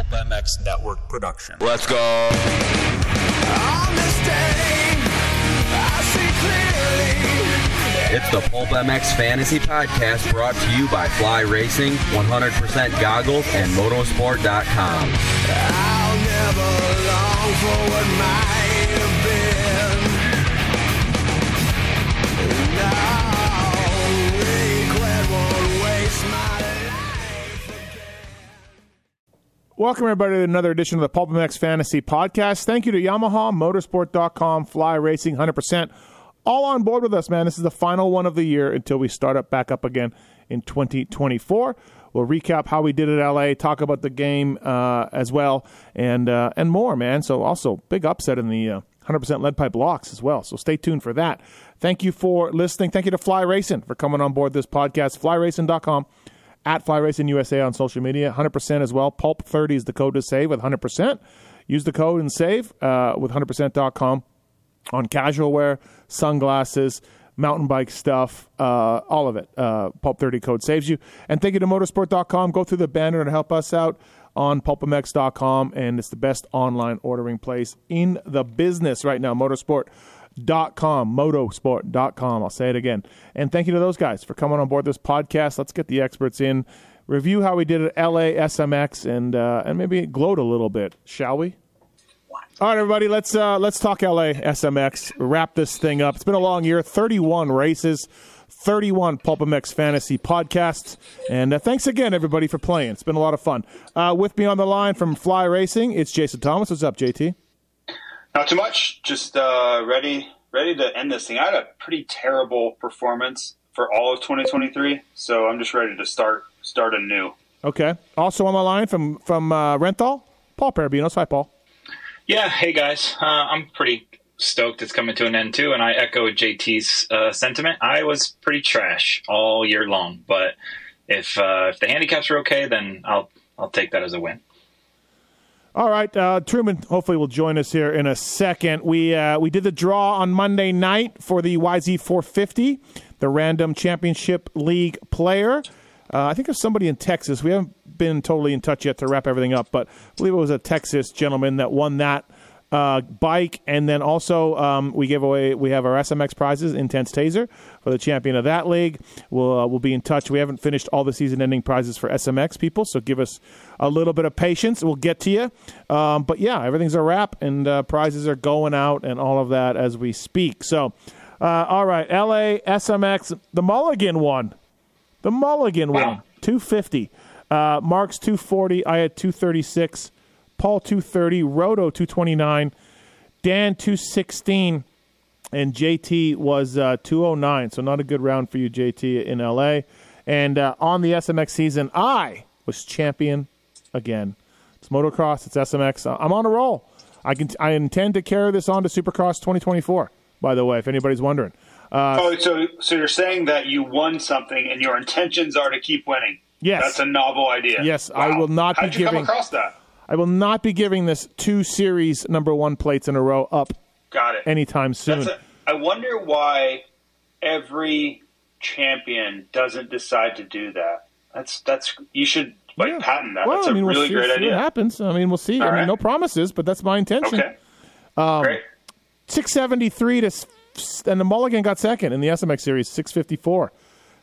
Pulp MX Network production. Let's go. On this day, I see clearly. It's the Pulp MX Fantasy Podcast brought to you by Fly Racing, 100% Goggles, and Motosport.com. Welcome, everybody, to another edition of the Pulp MX Fantasy Podcast. Thank you to Yamaha, Motosport.com, Fly Racing, 100%. All on board with us, man. This is the final one of the year until we start up back up again in 2024. We'll recap how we did at LA, talk about the game uh, as well, and uh, and more, man. So also big upset in the uh, 100% lead pipe locks as well. So stay tuned for that. Thank you for listening. Thank you to Fly Racing for coming on board this podcast. FlyRacing.com at Fly Racing USA on social media. 100% as well. Pulp 30 is the code to save with 100%. Use the code and save uh, with 100%.com on casual wear, sunglasses, mountain bike stuff, uh, all of it. Uh, Pulp 30 code saves you. And thank you to motosport.com. Go through the banner and help us out on pulpmx.com. And it's the best online ordering place in the business right now. Motorsport.com. Motosport.com. I'll say it again. And thank you to those guys for coming on board this podcast. Let's get the experts in. Review how we did at LA SMX and uh, and maybe gloat a little bit, shall we? All right, everybody, let's uh, let's talk LA SMX. Wrap this thing up. It's been a long year, 31 races, 31 Pulp MX fantasy podcasts, and uh, thanks again, everybody, for playing. It's been a lot of fun. Uh, with me on the line from Fly Racing, it's Jason Thomas. What's up, JT? Not too much. Just uh, ready, ready to end this thing. I had a pretty terrible performance for all of 2023, so I'm just ready to start start anew. Okay. Also on the line from from uh, Renthal, Paul Perebijnos. Hi, Paul. Yeah, hey guys, uh, I'm pretty stoked it's coming to an end too, and I echo JT's uh, sentiment. I was pretty trash all year long, but if uh, if the handicaps are okay, then I'll I'll take that as a win. All right, uh, Truman. Hopefully, will join us here in a second. We uh, we did the draw on Monday night for the YZ450, the Random Championship League player. Uh, I think there's somebody in Texas. We haven't been totally in touch yet to wrap everything up, but I believe it was a Texas gentleman that won that uh, bike. And then also um, we give away we have our SMX prizes, Intense Tazer for the champion of that league. We'll uh, we'll be in touch. We haven't finished all the season-ending prizes for SMX people, so give us a little bit of patience. We'll get to you. Um, but yeah, everything's a wrap, and uh, prizes are going out and all of that as we speak. So. Uh, all right, LA SMX, the Mulligan one. The Mulligan Wow. one, 250. Uh, Mark's 240. I had 236. Paul 230. Roto 229. Dan 216. And JT was uh, 209. So not a good round for you, JT, in LA. And uh, on the SMX season, I was champion again. It's motocross. It's SMX. Uh, I'm on a roll. I can. I intend to carry this on to Supercross 2024. By the way, if anybody's wondering. oh, so so you're saying that you won something and your intentions are to keep winning? Yes. that's a novel idea. Yes, I will not be How'd you giving- come across that? I will not be giving this two series number one plates in a row up Got it. anytime soon. That's a, I wonder why every champion doesn't decide to do that. That's that's you should like Yeah. patent that. Well, that's a I mean, really we'll see, great see idea. what happens. I mean, we'll see. I All mean, no promises, but that's my intention. Okay. Um, Great. 673 to, and the Mulligan got second in the SMX series, 654.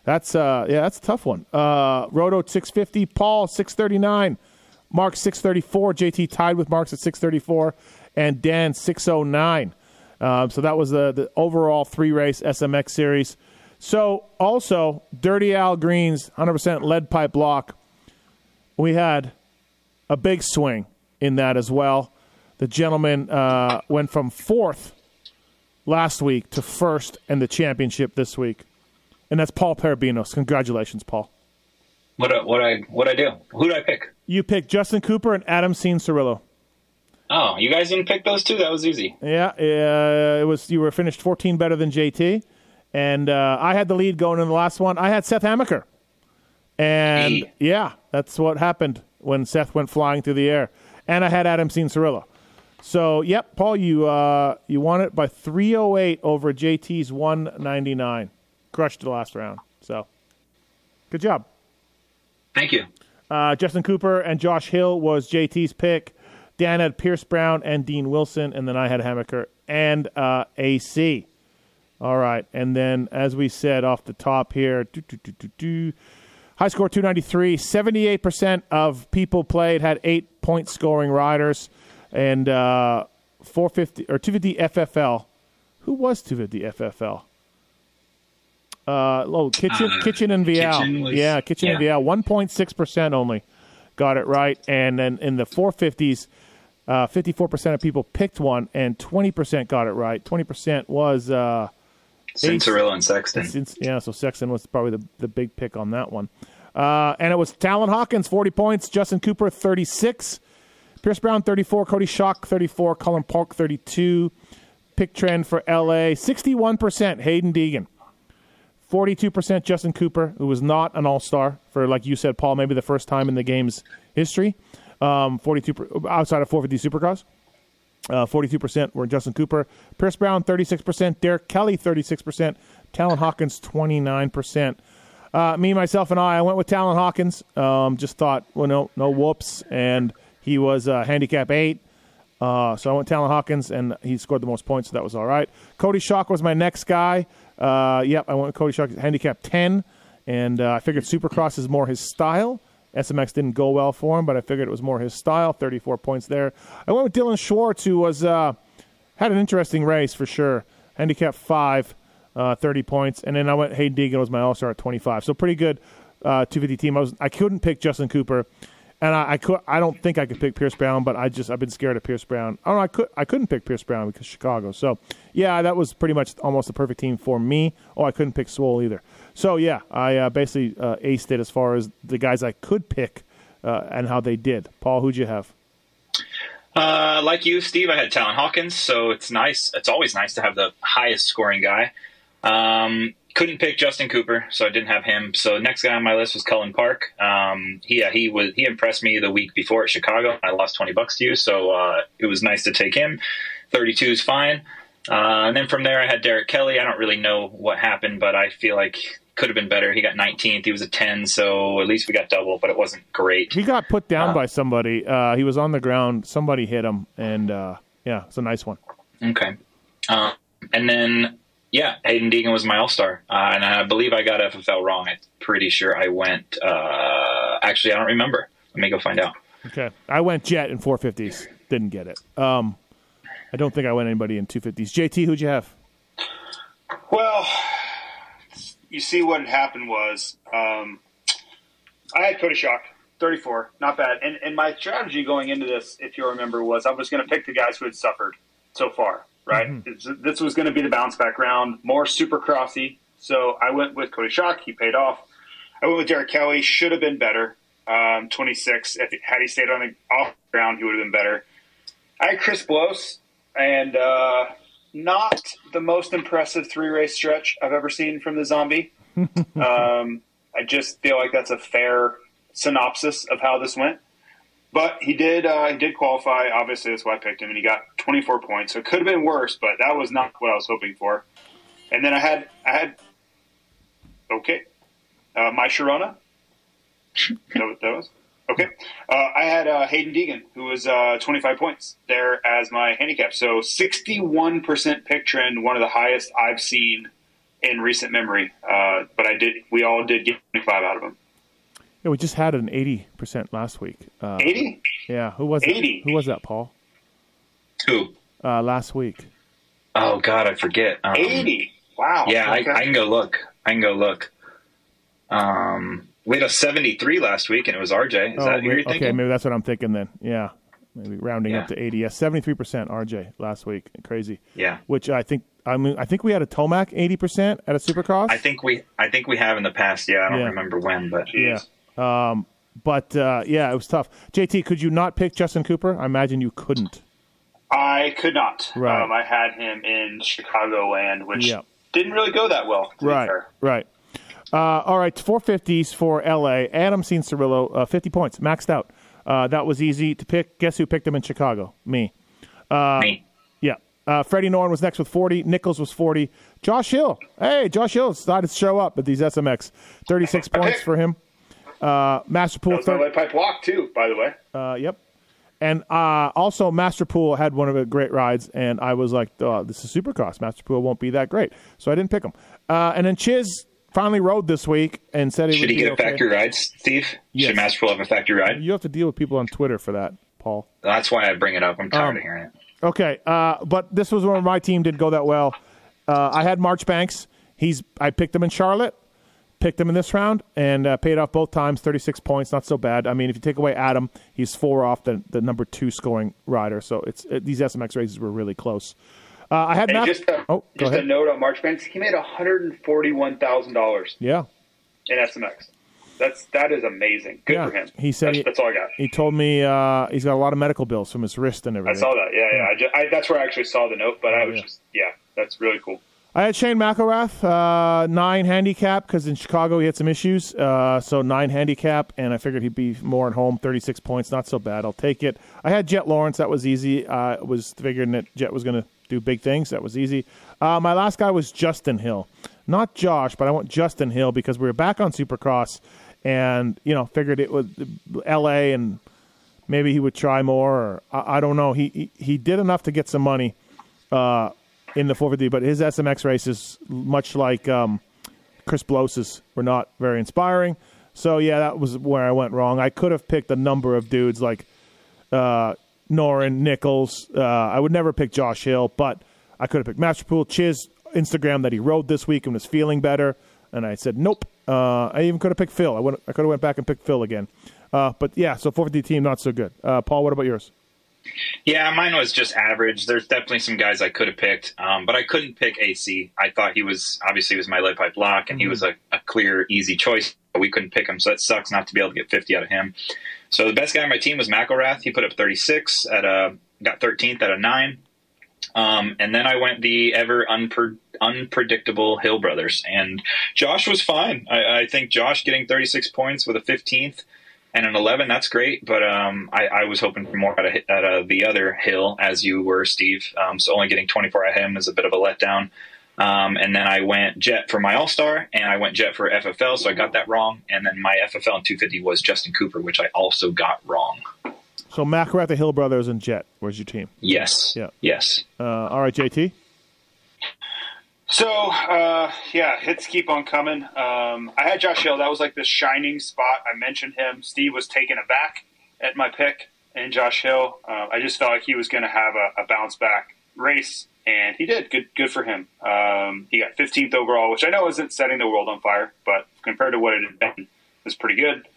That's uh, yeah, that's a tough one. Uh, Roto 650, Paul 639, Mark 634, JT tied with Marks at 634, and Dan 609. Um, so that was the the overall three race SMX series. So also Dirty Al Green's 100% lead pipe lock. We had a big swing in that as well. The gentleman uh, went from fourth last week to first in the championship this week, and that's Paul Perebijnos. Congratulations, Paul. What what I what I do? Who do I pick? You picked Justin Cooper and Adam Cianciarulo. Oh, you guys didn't pick those two. That was easy. Yeah, uh, it was. You were finished 14 better than JT, and uh, I had the lead going in the last one. I had Seth Hammaker, and Hey. yeah, that's what happened when Seth went flying through the air. And I had Adam Cianciarulo. So, yep, Paul, you uh, you won it by 308 over JT's 199. Crushed the last round. So, good job. Thank you. Uh, Justin Cooper and Josh Hill was JT's pick. Dan had Pierce Brown and Dean Wilson, and then I had Hammaker and uh, AC. All right, and then as we said off the top here, doo, doo, doo, high score 293. 78% of people played had eight point scoring riders, and uh, 450 or 250 FFL. Who was 250 FFL? Uh, oh, Kitchen, Uh, Kitchen and Vialle. Kitchen was- yeah, Kitchen and yeah. Vialle. 1.6% only got it right. And then in the 450s, uh, 54% of people picked one, and 20% got it right. 20% was. Uh, Cianciarulo and Sexton. since, yeah, so Sexton was probably the, the big pick on that one. Uh, and it was Talon Hawkins, 40 points. Justin Cooper, 36. Pierce Brown, 34. Cody Schock, 34. Cullin Park, 32. Pick trend for LA, 61%. Haiden Deegan. 42% Justin Cooper, who was not an all star for, like you said, Paul, maybe the first time in the game's history. Um, 42 outside of 450 Supercross. Uh, 42% were Justin Cooper. Pierce Brown, 36%. Derek Kelley, 36%. Talon Hawkins, 29%. Uh, me, myself, and I, I went with Talon Hawkins. Um, just thought, well, no, no whoops. And he was uh, handicap eight. Uh, so I went Talon Hawkins, and he scored the most points, so that was all right. Cody Schock was my next guy. Uh, yep, I went with Cody Schock, handicap 10. And uh, I figured Supercross is more his style. SMX didn't go well for him, but I figured it was more his style. 34 points there. I went with Dylan Schwartz, who was uh, had an interesting race for sure. Handicap five, uh, 30 points, and then I went Haiden Deegan was my All Star at 25. So pretty good uh, 250 team. I was I couldn't pick Justin Cooper, and I, I could I don't think I could pick Pierce Brown, but I just I've been scared of Pierce Brown. Oh no, I could I couldn't pick Pierce Brown because Chicago. So yeah, that was pretty much almost the perfect team for me. Oh, I couldn't pick Swole either. So yeah, I uh, basically uh, aced it as far as the guys I could pick uh, and how they did. Paul, who'd you have? Uh, like you, Steve, I had Talon Hawkins, so it's nice. It's always nice to have the highest scoring guy. Um, couldn't pick Justin Cooper, so I didn't have him. So next guy on my list was Cullin Park. Um, he, yeah, he was he impressed me the week before at Chicago. I lost twenty bucks to you, so uh, it was nice to take him. Thirty two is fine. Uh, and then from there, I had Derek Kelley. I don't really know what happened, but I feel like could have been better. He got 19th. He was a 10, so at least we got double, but it wasn't great. He got put down by somebody. Uh, he was on the ground. Somebody hit him, and uh, yeah, it's a nice one. Okay. Um, and then, yeah, Haiden Deegan was my all star. Uh, and I believe I got FFL wrong. I'm pretty sure I went. Uh, actually, I don't remember. Let me go find out. Okay, I went Jet in 450s. Didn't get it. Um, I don't think I went anybody in 250s. JT, who'd you have? Well, you see what had happened was um, I had Cody Schock, 34, not bad. And, and my strategy going into this, if you remember, was I was going to pick the guys who had suffered so far, right? It's- This was going to be the bounce back round, more super crossy. So I went with Cody Schock. He paid off. I went with Derek Kelley. Should have been better. Um, 26. If had he stayed on the off ground, he would have been better. I had Chris Blose, and uh, not the most impressive three race stretch I've ever seen from the zombie. um, I just feel like that's a fair synopsis of how this went. But he did uh, he did qualify. Obviously, that's why I picked him, and he got 24 points. So it could have been worse, but that was not what I was hoping for. And then I had I had okay, uh, my Sharona. that, that was okay. Uh, I had uh, Haiden Deegan, who was uh, 25 points there as my handicap. So 61% pick trend, one of the highest I've seen in recent memory. Uh, but I did, we all did get 25 out of them. Yeah, we just had an 80% last week. Uh, 80? Yeah, who was 80? Who was that, Paul? Who? Uh, last week. Oh, God, I forget. Um, 80. Wow. Yeah, Okay. I, I can go look. I can go look. Um, we had a 73 last week, and it was RJ. Is that who you're Oh, okay, maybe that's what I'm thinking then. Yeah, maybe rounding up to 80. Yeah, 73% RJ last week. Crazy. Yeah. Which I think I mean I think we had a Tomac 80% at a Supercross. I think we, I think we have in the past. Yeah, I don't Yeah. remember when, but yeah. Um, but uh, yeah, it was tough. JT, could you not pick Justin Cooper? I imagine you couldn't. I could not. Right. Um, I had him in Chicago, Chicagoland, which Yeah. didn't really go that well. Right, right. Uh, all right, 450s for LA. Adam Cianciarulo, uh, 50 points, maxed out. Uh, that was easy to pick. Guess who picked him in Chicago? Me. me. Yeah. Uh, Freddie Noren was next with 40. Nichols was 40. Josh Hill. Hey, Josh Hill decided to show up at these SMX. 36 points for him. Uh, Masterpool. That was pipe lock too, by the way. uh, yep. And uh, also, Masterpool had one of the great rides, and I was like, oh, "This is Supercross. Masterpool won't be that great," so I didn't pick him. Uh, and then Chiz finally rode this week and said he Should he get a okay. factory ride, Steve? Yes. Should Masterpool have a factory ride? You have to deal with people on Twitter for that, Paul. That's why I bring it up. I'm tired Um, of hearing it. Okay, uh, but this was where my team didn't go that well. Uh, I had Marchbanks. He's I picked him in Charlotte, picked him in this round, and uh, paid off both times. Thirty six points, not so bad. I mean, if you take away Adam, he's four off the, the number two scoring rider. So it's it, these SMX races were really close. Uh, I had Matt. just a, oh, go just a note on Marchbanks, he made one hundred and forty-one thousand dollars Yeah, in SMX. That's that is amazing. Good Yeah, for him. he said that's, he- that's all I got. he told me uh, he's got a lot of medical bills from his wrist and everything. I saw that. Yeah, yeah. I just, I, that's where I actually saw the note, but I was yeah. just yeah, that's really cool. I had Shane McElrath, uh, nine handicap because in Chicago he had some issues. Uh, so nine handicap, and I figured he'd be more at home. Thirty six points, not so bad. I'll take it. I had Jet Lawrence. That was easy. I was figuring that Jet was going to do big things. That was easy. Uh, my last guy was Justin Hill, not Josh, but I want Justin Hill because we were back on Supercross, and you know figured it was L.A. and maybe he would try more. Or I, I don't know. He, he he did enough to get some money uh, in the 450, but his SMX races, much like um, Chris Blose's, were not very inspiring. So yeah, that was where I went wrong. I could have picked a number of dudes like uh, Noren Nichols. Uh, I would never pick Josh Hill, but I could have picked Masterpool Chiz Instagram that he rode this week and was feeling better. And I said nope. Uh, I even could have picked Phil. I, I could have went back and picked Phil again. Uh, but yeah, so 450 team not so good. Uh, Paul, what about yours? Yeah, mine was just average. There's definitely some guys I could have picked, um, but I couldn't pick AC. I thought he was obviously he was my lead pipe lock, and he was a, a clear, easy choice. But we couldn't pick him, so it sucks not to be able to get 50 out of him. So the best guy on my team was McElrath. He put up 36 at a got 13th at a nine. Um, and then I went the ever unpre- unpredictable Hill brothers, and Josh was fine. I, I think Josh getting 36 points with a 15th and an 11 that's great but um, I, I was hoping for more out of, out of the other hill as you were steve um, so only getting 24 out of him is a bit of a letdown um, and then i went jet for my all-star and i went jet for ffl so i got that wrong and then my ffl in 250 was justin cooper which i also got wrong So McElrath, the Hill brothers, and Jet. Where's your team? yes Yeah. yes Uh, all right, JT. So uh, yeah, hits keep on coming. Um, I had Josh Hill. That was like the shining spot. I mentioned him. Steve was taken aback at my pick in Josh Hill. Uh, I just felt like he was going to have a, a bounce back race, and he did. Good, good for him. Um, he got 15th overall, which I know isn't setting the world on fire, but compared to what it had been, was pretty good.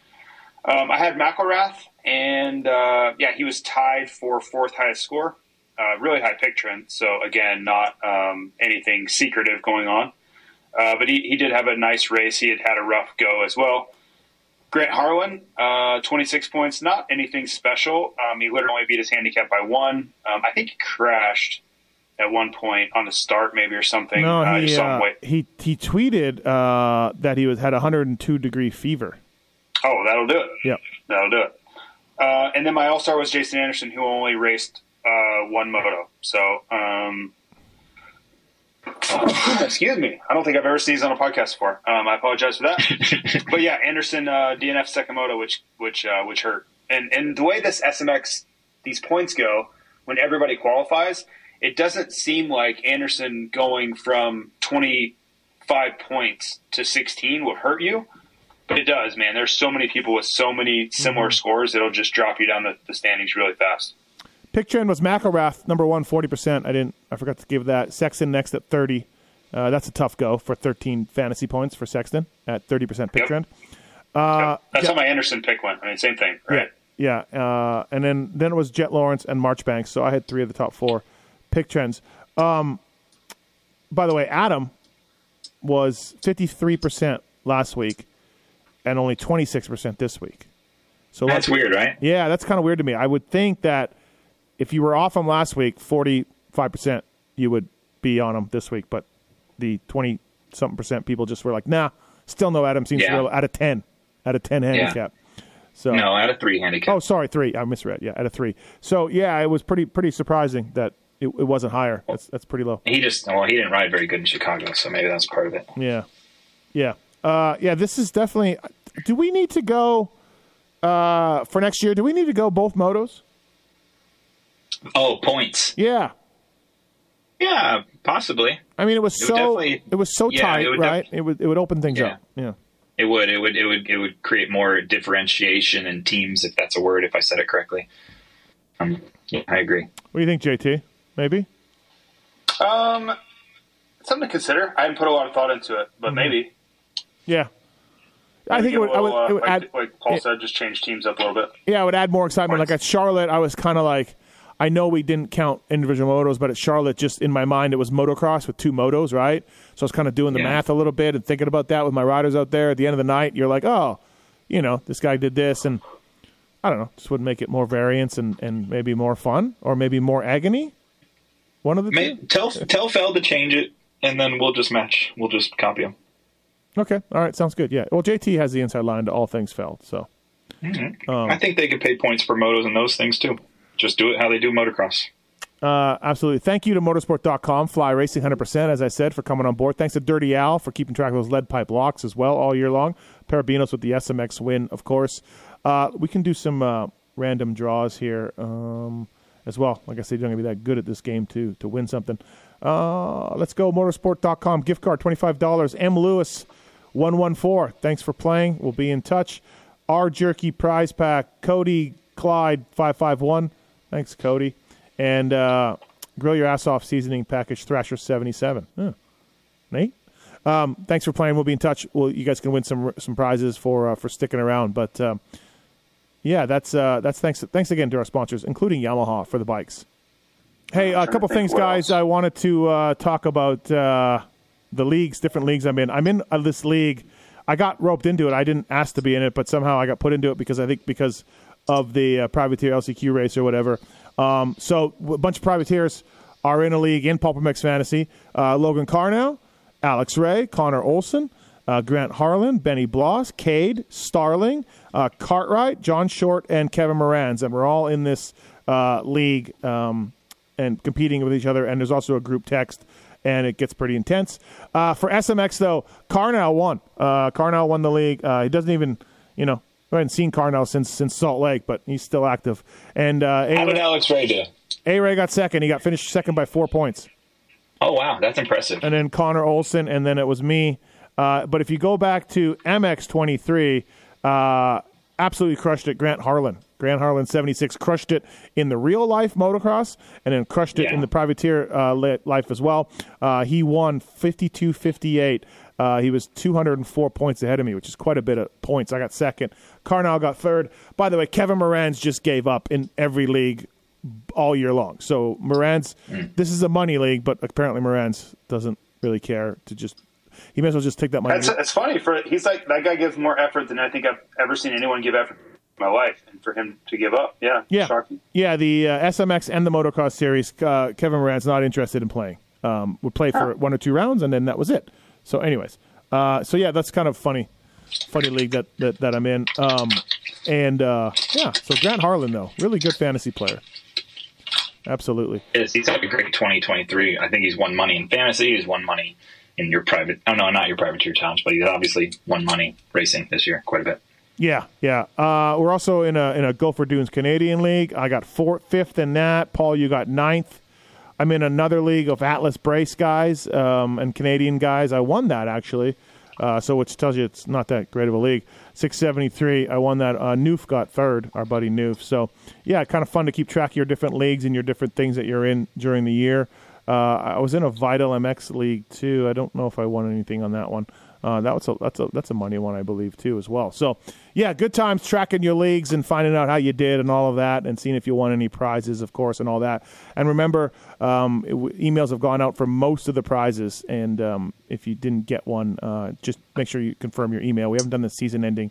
Um, I had McElrath, and uh, yeah, he was tied for fourth highest score. Uh, really high pick trend, so again, not um, anything secretive going on. Uh, but he, he did have a nice race. He had had a rough go as well. Grant Harlan, uh, 26 points, not anything special. Um, he literally only beat his handicap by one. Um, I think he crashed at one point on the start, maybe or something. No, uh, he uh, he he tweeted uh, that he was had 102 degree fever. Oh, that'll do it. Yeah, That'll do it. Uh, and then my all star was Jason Anderson, who only raced uh, one moto. So, um, excuse me. I don't think I've ever seen these on a podcast before. Um, I apologize for that. but yeah, Anderson uh, DNF second moto, which which uh, which hurt. And and the way this SMX these points go when everybody qualifies, it doesn't seem like Anderson going from twenty five points to sixteen will hurt you. But it does, man. There's so many people with so many similar scores, it'll just drop you down the, the standings really fast. Pick trend was McElrath, number one, 40%. I didn't, I forgot to give that. Sexton next at 30. Uh, that's a tough go for 13 fantasy points for Sexton at 30% pick Yep. trend. That's yeah. how my Anderson pick went. I mean, same thing, right? Yeah. Yeah. Uh, and then, then it was Jet Lawrence and Marchbanks. So I had three of the top four pick trends. Um, by the way, Adam was 53% last week and only 26% this week. So that's weird right Yeah, that's kind of weird to me. I would think that if you were off him last week, 45%, you would be on him this week. But the 20 something percent people just were like, nah, still no Adam seems Yeah. real out of 10, out of 10 handicap. So, no out of three handicap oh, sorry, three. I misread. Yeah, out of three. So, yeah, it was pretty pretty surprising that it, it wasn't higher. That's, that's pretty low. he just well he didn't ride very good in chicago so maybe that's part of it Yeah. Yeah. Uh, yeah, this is definitely do we need to go uh, for next year? Do we need to go both motos? Oh, points. Yeah. Yeah, possibly. I mean, it was It so it was so yeah, tight, it right? def- it would it would open things Yeah. up. Yeah. It would. It would. It would. It would create more differentiation in teams, if that's a word, if I said it correctly. Um, yeah, I agree. What do you think, JT? Maybe. Um, something to consider. I hadn't put a lot of thought into it, but Mm-hmm. maybe. Yeah. I think it would. a I little, would, it would uh, like, add. like Paul it- said, just change teams up a little bit. Yeah, it would add more excitement. Like at Charlotte, I was kind of like, I know we didn't count individual motos, but at Charlotte, just in my mind, it was motocross with two motos, right? So I was kind of doing the Yeah. math a little bit and thinking about that with my riders out there. At the end of the night, you're like, oh, you know, this guy did this, and I don't know, just would make it more variance and, and maybe more fun or maybe more agony. One of the May, two. tell tell Feld to change it, and then we'll just match. We'll just copy him. Okay, all right, sounds good. Yeah, well, JT has the inside line to all things Feld, so Um, I think they could pay points for motos and those things too. Just do it how they do motocross. Uh, absolutely. Thank you to motosport.com, Fly Racing 100%, as I said, for coming on board. Thanks to Dirty Al for keeping track of those lead pipe locks as well all year long. Perebijnos with the SMX win, of course. Uh, we can do some uh, random draws here um, as well. Like I said, you're going to be that good at this game to, to win something. Uh, let's go. Motosport.com, gift card, $25. M. Lewis, 114. Thanks for playing. We'll be in touch. R. Jerky prize pack, Cody Clyde, 551. Thanks, Cody and uh, grill your ass off seasoning package Thrasher seventy seven. Huh. Nate, um, thanks for playing. We'll be in touch. Well, you guys can win some some prizes for uh, for sticking around. But um, yeah, that's uh, that's thanks thanks again to our sponsors, including Yamaha for the bikes. Hey, a couple things, guys. I wanted to uh, talk about uh, the leagues, different leagues I'm in. I'm in uh, this league. I got roped into it. I didn't ask to be in it, but somehow I got put into it because I think because of the uh, privateer LCQ race or whatever. Um, so a bunch of privateers are in a league in PulpMX Fantasy. Uh, Logan Karnow, Alex Ray, Connor Olson, uh, Grant Harlan, Benny Bloss, Cade, Starling, uh, Cartwright, John Short, and Kevin Moranz, and we're all in this uh, league um, and competing with each other. And there's also a group text, and it gets pretty intense. Uh, for SMX though, Karnow won. Uh, Karnow won the league. Uh, he doesn't even, you know, I haven't seen Carnell since since Salt Lake, but he's still active. And uh, How did Alex Ray do? A Ray got second. He got finished second by four points. Oh wow, that's impressive. and then Connor Olson, and then it was me. Uh, but if you go back to MX23, uh, absolutely crushed it. Grant Harlan, Grant Harlan 76 crushed it in the real life motocross, and then crushed it Yeah. in the privateer uh, life as well. Uh, he won 52-58. Uh, he was 204 points ahead of me, which is quite a bit of points. I got second. Carnell got third. By the way, Kevin Moranz just gave up in every league all year long. So Moranz this is a money league, but apparently Moranz doesn't really care to just he may as well just take that money. That's it's funny for he's like that guy gives more effort than I think I've ever seen anyone give effort in my life, and for him to give up, yeah, yeah, shocking. yeah. The uh, SMX and the motocross series, uh, Kevin Moranz not interested in playing. Um, would play for one or two rounds, and then that was it. So, anyways, uh, so yeah, that's kind of funny, funny league that that, that I'm in. Um, and uh, yeah, so Grant Harlan though, really good fantasy player. Absolutely. Is he's had a great 2023. I think he's won money in fantasy. He's won money in your private. Oh no, not your private privateer challenge, but he's obviously won money racing this year quite a bit. Yeah, yeah. Uh, we're also in a in a Gopher Dunes Canadian League. I got fourth, fifth in that. Paul, you got ninth. I'm in another league of Atlas Brace guys um, and Canadian guys. I won that actually, uh, so which tells you it's not that great of a league. 673. I won that. Uh, Noof got third. Our buddy Noof. So yeah, kind of fun to keep track of your different leagues and your different things that you're in during the year. Uh, I was in a Vital MX league too. I don't know if I won anything on that one. Uh, that was a, that's a that's a money one, I believe, too, as well. So, yeah, good times tracking your leagues and finding out how you did and all of that, and seeing if you won any prizes, of course, and all that. And remember, um, emails have gone out for most of the prizes, and um, if you didn't get one, uh, just make sure you confirm your email. We haven't done the season-ending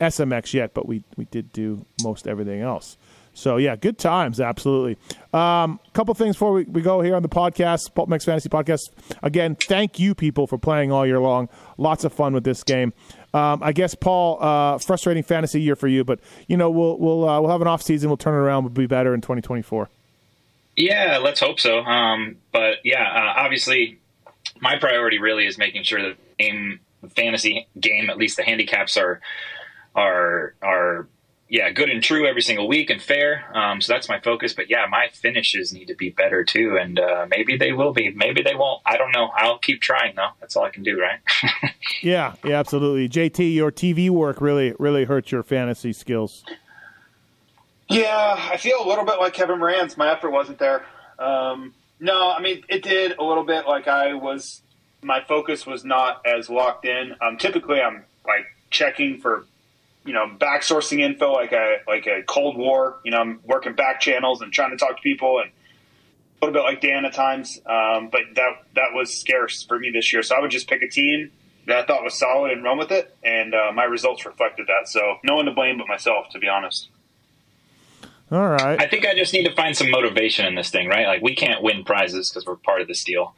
SMX yet, but we we did do most everything else. So yeah, good times, absolutely. Um, couple things before we, we go here on the podcast, Pulp MX Fantasy Podcast. Again, thank you people for playing all year long. Lots of fun with this game. Um, I guess Paul, uh, frustrating fantasy year for you, but you know we'll we'll uh, we'll have an off season. We'll turn it around. We'll be better in 2024. Yeah, let's hope so. Um, but yeah, uh, obviously, my priority really is making sure that game fantasy game, at least the handicaps are are are yeah good and true every single week and fair. Um, so that's my focus. But yeah, my finishes need to be better too, and uh, maybe they will be. Maybe they won't. I don't know. I'll keep trying though. That's all I can do, right? Yeah, yeah, absolutely. JT, your TV work really, really hurts your fantasy skills. Yeah, I feel a little bit like Kevin Moranz. My effort wasn't there. Um, no, I mean it did a little bit. Like I was, my focus was not as locked in. Um, typically, I'm like checking for, you know, back sourcing info, like a like a Cold War. You know, I'm working back channels and trying to talk to people, and a little bit like Dan at times. Um, but that that was scarce for me this year. So I would just pick a team that I thought was solid and run with it, and uh, my results reflected that. So no one to blame but myself, to be honest. All right. I think I just need to find some motivation in this thing, right? Like we can't win prizes because we're part of this deal.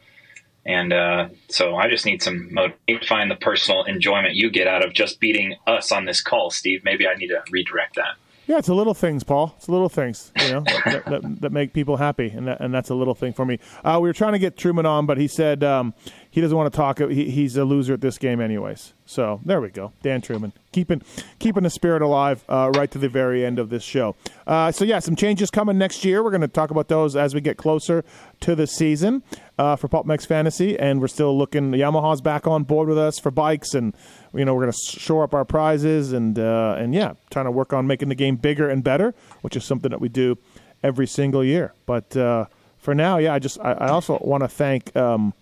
And uh, so I just need some motivation find the personal enjoyment you get out of just beating us on this call, Steve. Maybe I need to redirect that. Yeah, it's the little things, Paul. It's the little things, you know, that, that, that make people happy, and that, and that's a little thing for me. Uh, we were trying to get Truman on, but he said um, he doesn't want to talk. He, he's a loser at this game, anyways. So there we go, Dan Truman, keeping keeping the spirit alive uh, right to the very end of this show. Uh, so yeah, some changes coming next year. We're going to talk about those as we get closer to the season uh, for Pulp MX Fantasy, and we're still looking. Yamaha's back on board with us for bikes, and you know we're going to shore up our prizes, and uh, and yeah, trying to work on making the game bigger and better, which is something that we do every single year. But uh, for now, yeah, I just I, I also want to thank um,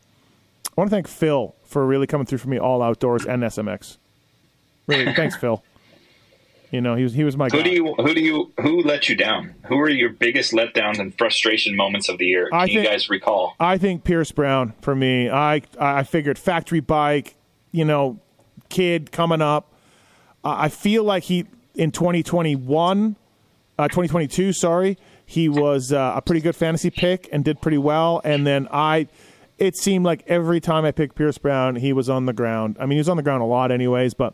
I want to thank Phil for really coming through for me all outdoors and SMX. Really, thanks, Phil. You know, he was he was my Who guy. do you who do you who let you down? Who are your biggest letdowns and frustration moments of the year? Can I you guys recall? I think Pierce Brown for me. I I figured factory bike, you know, kid coming up. Uh, I feel like he in 2021, uh, 2022, sorry, he was uh, a pretty good fantasy pick and did pretty well. And then I, it seemed like every time I picked Pierce Brown, he was on the ground. I mean, he was on the ground a lot, anyways. But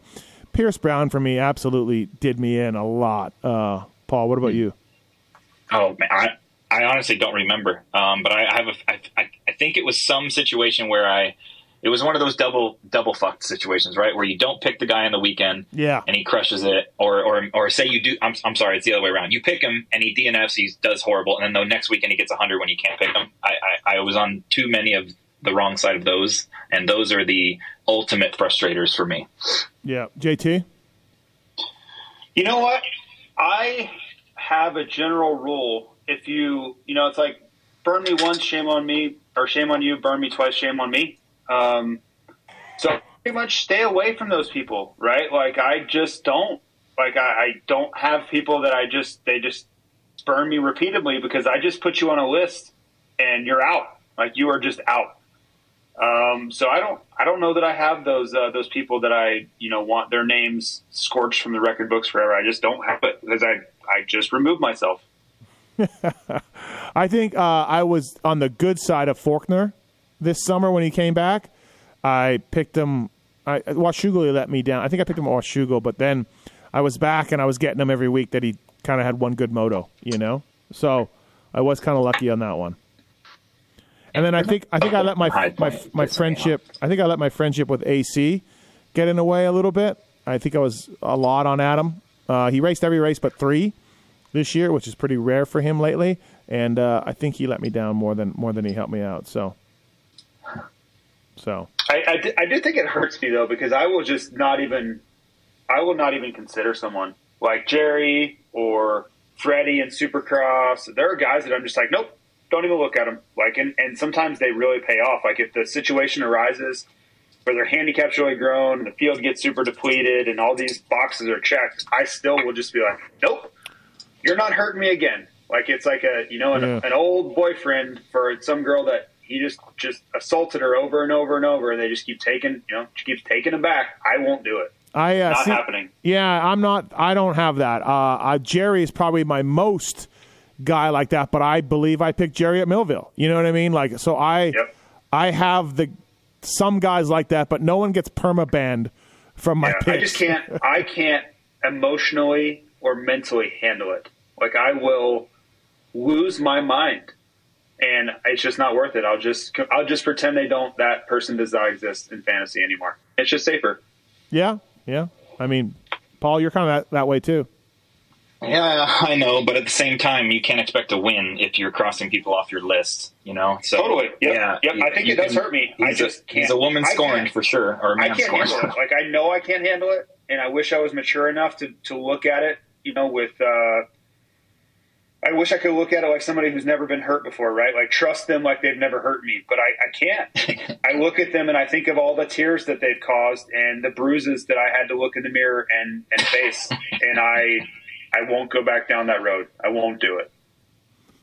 Pierce Brown for me absolutely did me in a lot. Uh, Paul, what about you? Oh man, I I honestly don't remember. Um, but I, I have a I, I I think it was some situation where I it was one of those double double fucked situations, right? Where you don't pick the guy on the weekend, Yeah. and he crushes it, or or or say you do. I'm I'm sorry, it's the other way around. You pick him and he DNFs, he does horrible, and then the next weekend he gets 100 when you can't pick him. I, I I was on too many of the wrong side of those, and those are the ultimate frustrators for me. Yeah, JT. You know what? I have a general rule. If you, you know, it's like burn me once, shame on me, or shame on you, burn me twice, shame on me. Um, so pretty much stay away from those people, right? Like I just don't, like I, I don't have people that I just, they just burn me repeatedly because I just put you on a list and you're out. Like you are just out. Um, so I don't, I don't know that I have those uh, those people that I, you know, want their names scorched from the record books forever. I just don't have it because I, I just removed myself. I think uh, I was on the good side of Forkner this summer when he came back. I picked him. I, Washougal let me down. I think I picked him at Washougal, but then I was back and I was getting him every week that he kind of had one good moto, you know. So I was kind of lucky on that one. And then I think I think I let my my my friendship. I think I let my friendship with AC get in the way a little bit. I think I was a lot on Adam. Uh, he raced every race but three this year, which is pretty rare for him lately. And uh, I think he let me down more than more than he helped me out. So, so I, I, do- I do think it hurts me though because I will just not even, I will not even consider someone like Jerry or Freddie and Supercross. There are guys that I'm just like, nope, don't even look at them. Like, and, and sometimes they really pay off. Like if the situation arises where their handicap's really grown the field gets super depleted and all these boxes are checked, I still will just be like, nope, you're not hurting me again. Like it's like a you know an, Yeah. an old boyfriend for some girl that he just just assaulted her over and over and over, and they just keep taking you know she keeps taking him back. I won't do it. I uh, Not see- happening. Yeah, I'm not. I don't have that. Uh, uh, Jerry is probably my most guy like that, but I believe I picked Jerry at Millville. You know what I mean? Like, so I, Yep. I have the some guys like that, but no one gets perma banned from my Yeah, picks. I just can't. I can't emotionally or mentally handle it. Like I will lose my mind, and it's just not worth it. I'll just I'll just pretend they don't. That person does not exist in fantasy anymore. It's just safer. Yeah, yeah. I mean, Paul, you're kind of that, that way too. Yeah, I know, but at the same time, you can't expect to win if you're crossing people off your list. You know, so Totally. Yep. Yeah, Yep. I think it does can- hurt me. I he's just a, can't. He's a woman scorned for sure, or a I man can't scoring. handle it. Like I know I can't handle it, and I wish I was mature enough to to look at it. You know, with uh, I wish I could look at it like somebody who's never been hurt before, right? Like trust them like they've never hurt me, but I, I can't. I look at them and I think of all the tears that they've caused and the bruises that I had to look in the mirror and and face, and I I won't go back down that road. I won't do it.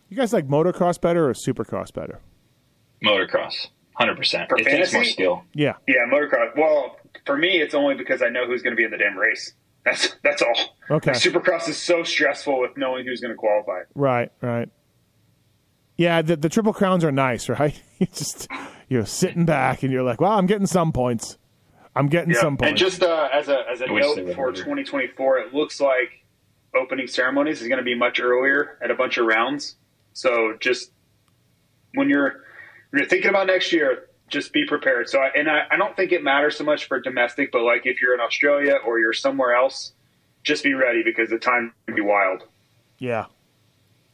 You guys like motocross better or supercross better? Motocross, hundred percent. For It takes more skill. Yeah. Yeah, motocross. Well, for me, it's only because I know who's going to be in the damn race. That's that's all. Okay. Like, Supercross is so stressful with knowing who's going to qualify. Right, right. Yeah, the the triple crowns are nice, right? You just you're sitting back and you're like, well, I'm getting some points. I'm getting some points. And just uh, as a as a I note for 2024, it looks like opening ceremonies is going to be much earlier at a bunch of rounds. So just when you're when you're thinking about next year, just be prepared. So I, and I, I don't think it matters so much for domestic, but like if you're in Australia or you're somewhere else, just be ready because the time can be wild. yeah,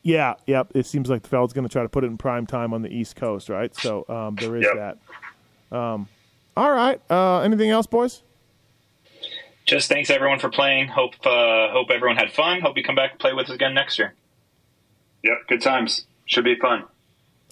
yeah, yep. It seems like the Feld's going to try to put it in prime time on the East Coast, right? So um, there is Yep. that. Um, all right. Uh, anything else, boys? Just thanks everyone for playing. Hope uh, hope everyone had fun. Hope you come back and play with us again next year. Yep, good times. Should be fun.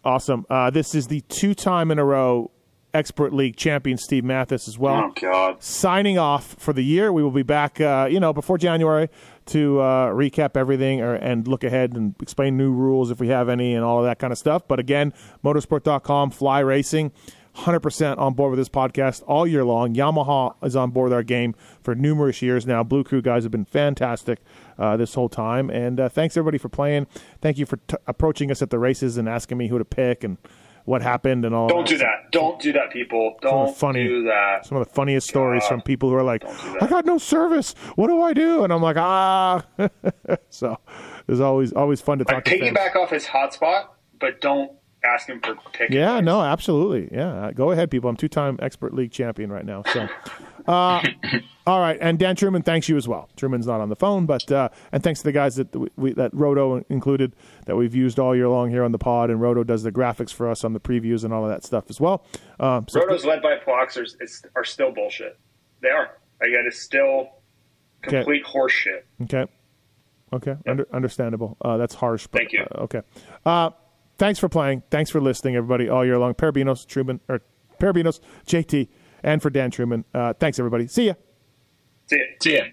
Awesome. Uh, this is the two time in a row expert league champion Steve Matthes as well. Oh God. signing off for the year. We will be back, uh, you know, before January to uh, recap everything or, and look ahead and explain new rules if we have any and all of that kind of stuff. But again, motosport.com, fly racing. 100% on board with this podcast all year long. Yamaha is on board with our game for numerous years now. Blue Crew guys have been fantastic uh, this whole time. And uh, thanks everybody for playing. Thank you for t- approaching us at the races and asking me who to pick and what happened and all Don't that. do that. Don't do that, people. Don't funny- do that. some of the funniest stories from people who are like, "I got no service. What do I do?" And I'm like, "Ah." so it's always always fun to Like talk to fans. piggyback off his hotspot, but don't ask him for pick. Yeah, advice. no, absolutely. Yeah, go ahead, people. I'm two-time expert league champion right now. So, uh, all right, and Dan Truman, thanks you as well. Truman's not on the phone, but uh, and thanks to the guys that we, we, that Roto included that we've used all year long here on the pod, and Roto does the graphics for us on the previews and all of that stuff as well. Um, so Rotos led by Plox are, is, are still bullshit. They are. Like that is still complete horse shit. Okay. Okay. Under, understandable. Uh, that's harsh. But, Thank you. uh, okay. Uh, thanks for playing. Thanks for listening, everybody, all year long. Perebijnos, Truman, or Perebijnos, JT, and for Dan Truman. Uh, thanks, everybody. See ya. See ya. See ya.